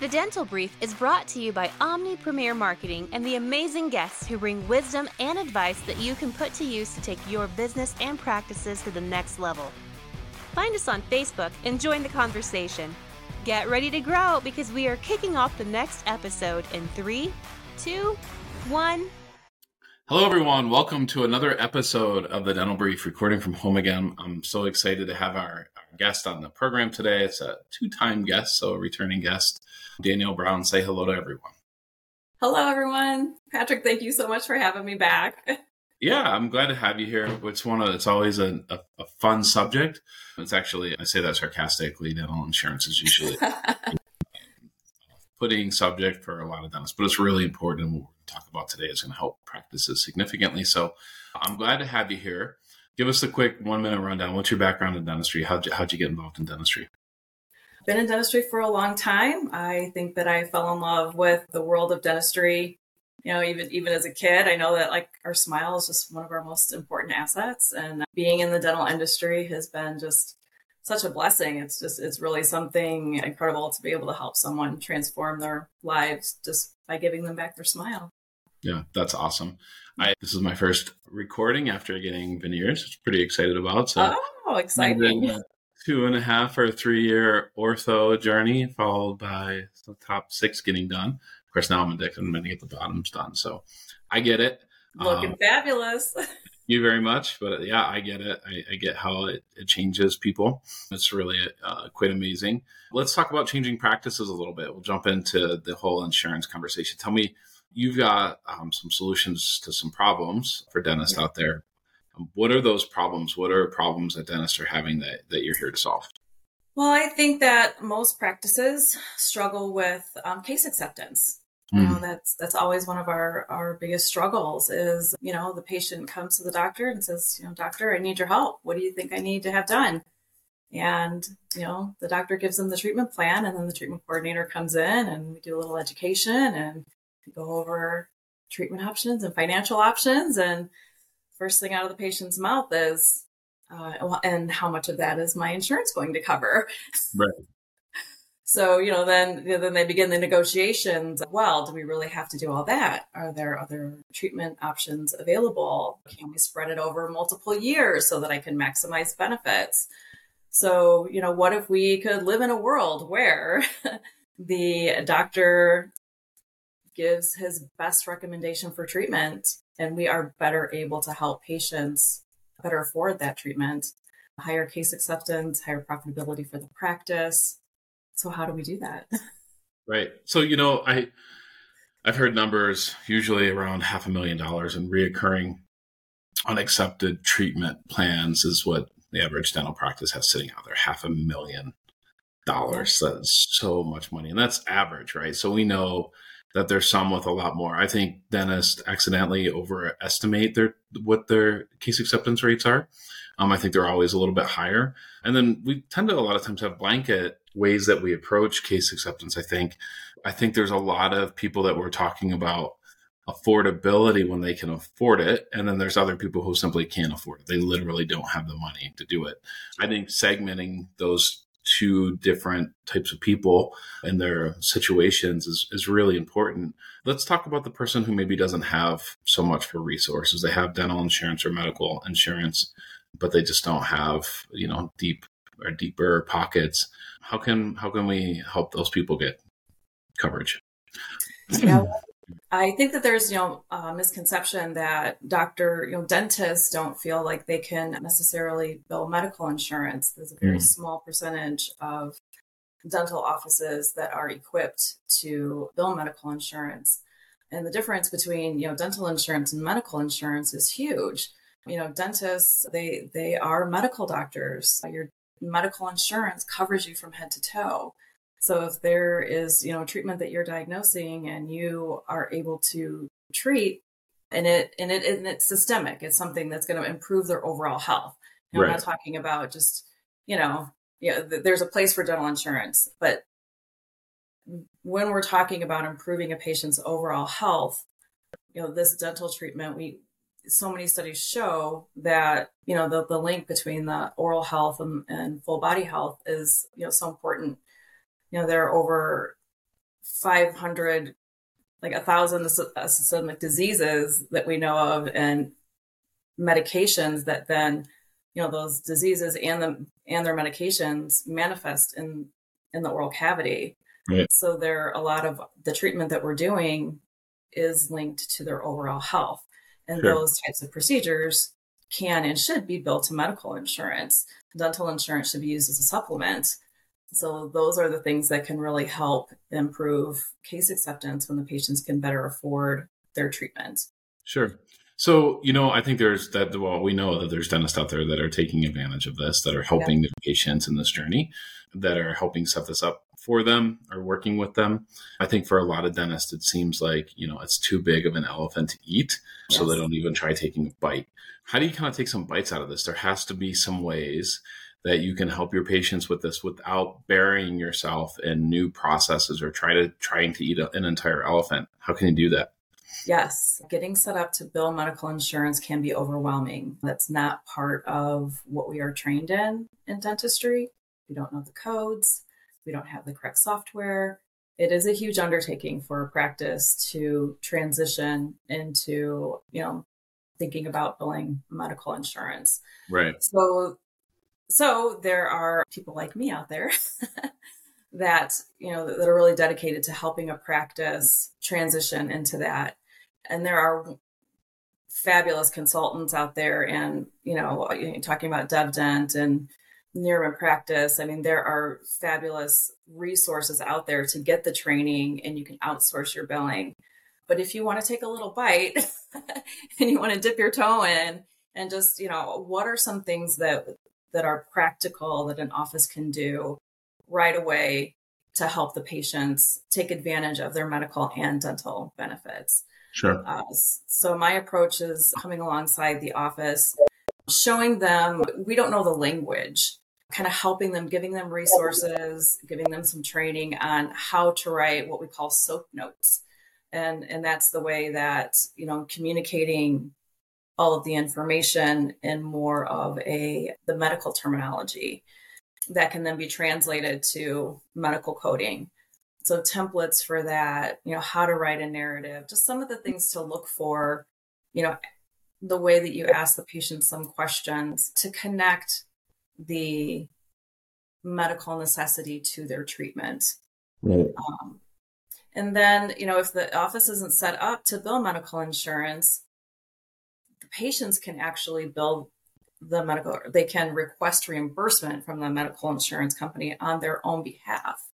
The Dental Brief is brought to you by Omni Premier Marketing and the amazing guests who bring wisdom and advice that you can put to use to take your business and practices to the next level. Find us on Facebook and join the conversation. Get ready to grow because we are kicking off the next episode in three, two, one. Hello, everyone. Welcome to another episode of the Dental Brief, recording from home again. I'm so excited to have our, guest on the program today. It's a two time guest, so a returning guest, Danielle Brown. Say hello to everyone. Hello, everyone. Patrick, thank you so much for having me back. Yeah, I'm glad to have you here. It's one of it's always a, a, a fun subject. It's actually I say that sarcastically. Dental insurance is usually putting subject for a lot of dentists, but it's really important. And what we're going to talk about today is going to help practices significantly. So I'm glad to have you here. Give us a quick one minute rundown. What's your background in dentistry? How'd you, how'd you get involved in dentistry? Been in dentistry for a long time. I think that I fell in love with the world of dentistry you know even even as a kid i know that like our smile is just one of our most important assets and being in the dental industry has been just such a blessing it's just it's really something incredible to be able to help someone transform their lives just by giving them back their smile yeah that's awesome i this is my first recording after getting veneers which pretty excited about so oh exciting two and a half or three year ortho journey followed by the top six getting done of course, now I'm addicted. I'm going to get the bottoms done. So I get it. Looking um, fabulous. you very much. But yeah, I get it. I, I get how it, it, changes people. It's really uh, quite amazing. Let's talk about changing practices a little bit. We'll jump into the whole insurance conversation. Tell me, you've got um, some solutions to some problems for dentists out there. Um, what are those problems? What are problems that dentists are having that, that you're here to solve? Well, I think that most practices struggle with um, case acceptance. Mm. You know, mm. that's that's always one of our our biggest struggles is, you know, the patient comes to the doctor and says, you know, doctor, I need your help. What do you think I need to have done? And, you know, the doctor gives them the treatment plan and then the treatment coordinator comes in and we do a little education and go over treatment options and financial options and first thing out of the patient's mouth is uh, and how much of that is my insurance going to cover right so, you know, then then they begin the negotiations. Well, do we really have to do all that? Are there other treatment options available? Can we spread it over multiple years so that I can maximize benefits? So, you know, what if we could live in a world where the doctor gives his best recommendation for treatment and we are better able to help patients better afford that treatment, higher case acceptance, higher profitability for the practice, so how do we do that? Right. So you know, I I've heard numbers usually around half a million dollars in reoccurring unaccepted treatment plans is what the average dental practice has sitting out there. Half a million dollars. That's so much money. And that's average, right? So we know that there's some with a lot more. I think dentists accidentally overestimate their what their case acceptance rates are. Um, I think they're always a little bit higher. And then we tend to a lot of times have blanket ways that we approach case acceptance. I think, I think there's a lot of people that we're talking about affordability when they can afford it. And then there's other people who simply can't afford it. They literally don't have the money to do it. I think segmenting those two different types of people and their situations is, is really important. Let's talk about the person who maybe doesn't have so much for resources. They have dental insurance or medical insurance but they just don't have you know deep or deeper pockets. How can how can we help those people get coverage? I think that there's you know a misconception that doctor you know dentists don't feel like they can necessarily bill medical insurance. There's a very mm. small percentage of dental offices that are equipped to bill medical insurance. And the difference between, you know, dental insurance and medical insurance is huge you know dentists they they are medical doctors your medical insurance covers you from head to toe so if there is you know treatment that you're diagnosing and you are able to treat and it and it and it's systemic it's something that's going to improve their overall health right. i'm not talking about just you know yeah there's a place for dental insurance but when we're talking about improving a patient's overall health you know this dental treatment we so many studies show that you know the, the link between the oral health and, and full body health is you know so important you know there are over 500 like a thousand uh, systemic diseases that we know of and medications that then you know those diseases and the and their medications manifest in in the oral cavity right. so there are a lot of the treatment that we're doing is linked to their overall health and sure. those types of procedures can and should be built to medical insurance dental insurance should be used as a supplement so those are the things that can really help improve case acceptance when the patients can better afford their treatment. Sure. So, you know, I think there's that, well, we know that there's dentists out there that are taking advantage of this, that are helping yeah. the patients in this journey, that are helping set this up for them or working with them. I think for a lot of dentists, it seems like, you know, it's too big of an elephant to eat. Yes. So they don't even try taking a bite. How do you kind of take some bites out of this? There has to be some ways that you can help your patients with this without burying yourself in new processes or try to trying to eat a, an entire elephant. How can you do that? Yes, getting set up to bill medical insurance can be overwhelming. That's not part of what we are trained in in dentistry. We don't know the codes, we don't have the correct software. It is a huge undertaking for a practice to transition into, you know, thinking about billing medical insurance. Right. So so there are people like me out there that, you know, that are really dedicated to helping a practice transition into that. And there are fabulous consultants out there and, you know, talking about DevDent and Nierman Practice. I mean, there are fabulous resources out there to get the training and you can outsource your billing. But if you want to take a little bite and you want to dip your toe in and just, you know, what are some things that that are practical that an office can do right away to help the patients take advantage of their medical and dental benefits. Sure. Uh, so my approach is coming alongside the office, showing them we don't know the language, kind of helping them, giving them resources, giving them some training on how to write what we call SOAP notes. And and that's the way that, you know, communicating all of the information in more of a the medical terminology that can then be translated to medical coding so templates for that you know how to write a narrative just some of the things to look for you know the way that you ask the patient some questions to connect the medical necessity to their treatment right. um, and then you know if the office isn't set up to bill medical insurance patients can actually bill the medical, they can request reimbursement from the medical insurance company on their own behalf.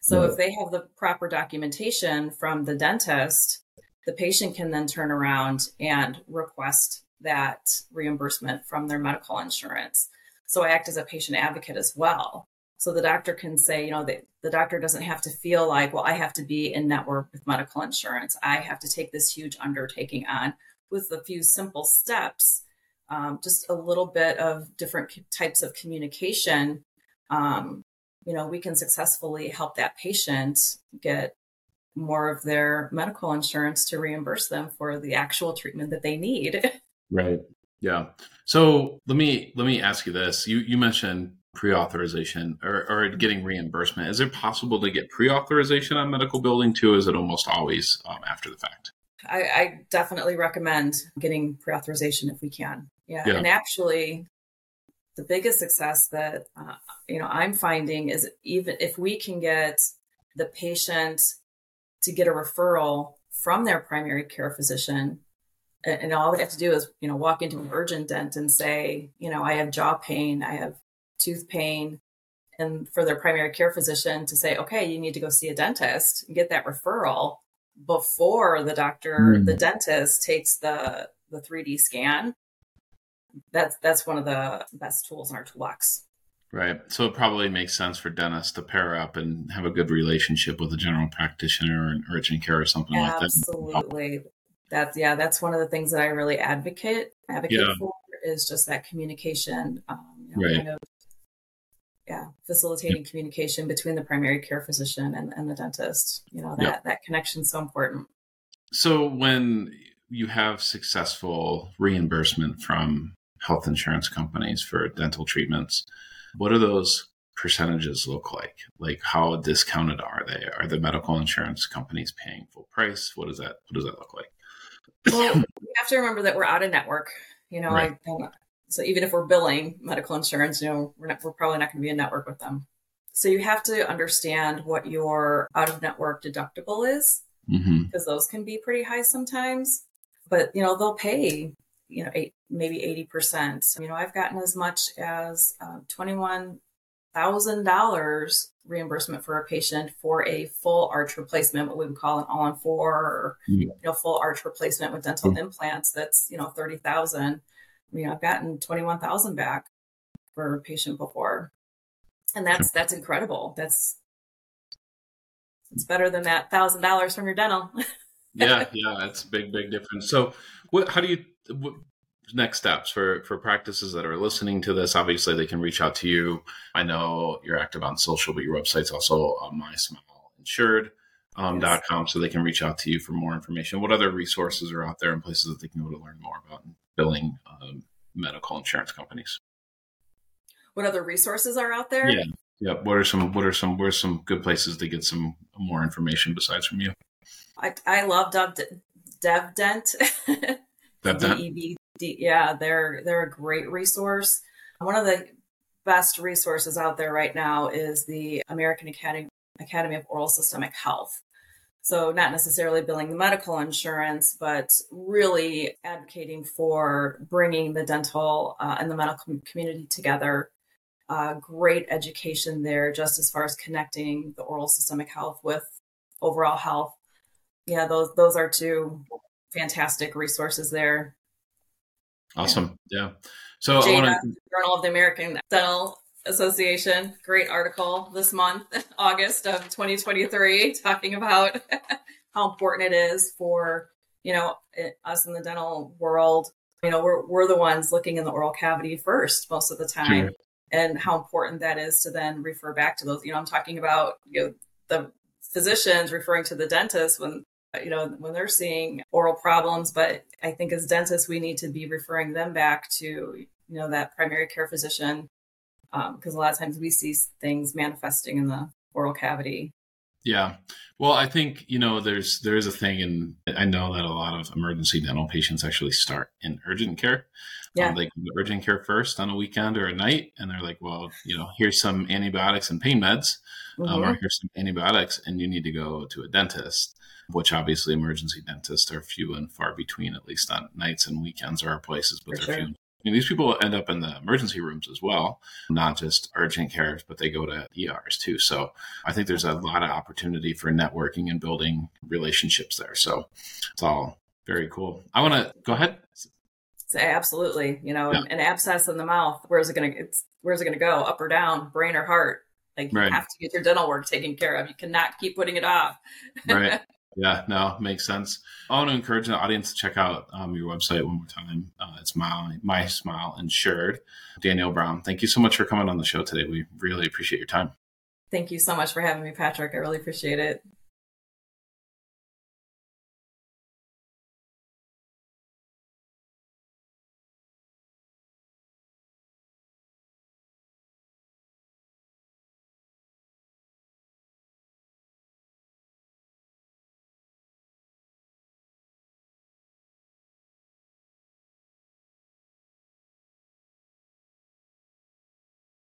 So if they have the proper documentation from the dentist, the patient can then turn around and request that reimbursement from their medical insurance. So I act as a patient advocate as well. So the doctor can say, you know, the, the doctor doesn't have to feel like, well, I have to be in network with medical insurance. I have to take this huge undertaking on with a few simple steps, um, just a little bit of different types of communication, um, you know, we can successfully help that patient get more of their medical insurance to reimburse them for the actual treatment that they need. Right. Yeah. So let me let me ask you this. You you mentioned pre-authorization or, or getting reimbursement. Is it possible to get pre-authorization on medical billing too? Is it almost always um, after the fact? I, I definitely recommend getting pre-authorization if we can. Yeah. yeah. And actually, the biggest success that uh, you know I'm finding is even if we can get the patient to get a referral from their primary care physician, and, and all they have to do is you know walk into an urgent dent and say, you know, I have jaw pain, I have tooth pain, and for their primary care physician to say, okay, you need to go see a dentist and get that referral before the doctor, mm. the dentist takes the the 3D scan. That's that's one of the best tools in our toolbox. Right. So it probably makes sense for dentists to pair up and have a good relationship with a general practitioner and urgent care or something Absolutely. like that. Absolutely. That's yeah, that's one of the things that I really advocate advocate yeah. for is just that communication. Um, you know, right. Kind of yeah facilitating communication between the primary care physician and, and the dentist you know that yep. that is so important so when you have successful reimbursement from health insurance companies for dental treatments what are those percentages look like? Like how discounted are they? Are the medical insurance companies paying full price? What does that what does that look like? Well, you have to remember that we're out of network. You know, right. I, so even if we're billing medical insurance, you know, we're, not, we're probably not going to be in network with them. So you have to understand what your out of network deductible is mm-hmm. because those can be pretty high sometimes. But you know, they'll pay you know eight, maybe eighty percent. You know, I've gotten as much as uh, thousand dollars reimbursement for a patient for a full arch replacement, what we would call an all on four or mm-hmm. you know, full arch replacement with dental mm-hmm. implants. That's you know thirty thousand. You know, I've gotten twenty one thousand back for a patient before, and that's that's incredible. That's it's better than that thousand dollars from your dental. yeah, yeah, it's a big, big difference. So, what? How do you? What, next steps for for practices that are listening to this obviously they can reach out to you i know you're active on social but your website's also on my smile insured um, yes. .com so they can reach out to you for more information what other resources are out there and places that they can go to learn more about billing um, medical insurance companies. What other resources are out there? Yeah. Yeah what are some what are some where's some good places to get some more information besides from you? I, I love dev, devdent D-E-V yeah, they're they're a great resource. One of the best resources out there right now is the American Academy Academy of Oral Systemic Health. So, not necessarily billing the medical insurance, but really advocating for bringing the dental uh, and the medical community together. Uh, great education there, just as far as connecting the oral systemic health with overall health. Yeah, those those are two fantastic resources there. Awesome. Yeah. So JADA, wanna... Journal of the American Dental Association, great article this month, August of 2023, talking about how important it is for, you know, it, us in the dental world. You know, we're, we're the ones looking in the oral cavity first most of the time. And how important that is to then refer back to those. You know, I'm talking about you know the physicians referring to the dentist when you know, when they're seeing oral problems. But I think as dentists, we need to be referring them back to, you know, that primary care physician because um, a lot of times we see things manifesting in the oral cavity. Yeah. Well, I think, you know, there's there is a thing and I know that a lot of emergency dental patients actually start in urgent care. Yeah. Um, they come to urgent care first on a weekend or a night and they're like, well, you know, here's some antibiotics and pain meds. Mm-hmm. Um, or mm-hmm. here's some antibiotics and you need to go to a dentist which obviously emergency dentists are few and far between, at least on nights and weekends are places, but For they're sure. few. These people end up in the emergency rooms as well, not just urgent cares, but they go to ERs too. So I think there's a lot of opportunity for networking and building relationships there. So it's all very cool. I want to go ahead. Say absolutely. You know, yeah. an abscess in the mouth. Where's it going to? It's where's it going to go? Up or down? Brain or heart? Like you right. have to get your dental work taken care of. You cannot keep putting it off. right. Yeah, no, makes sense. I want to encourage the audience to check out um, your website one more time. Uh, it's my my smile insured. Danielle Brown, thank you so much for coming on the show today. We really appreciate your time. Thank you so much for having me, Patrick. I really appreciate it.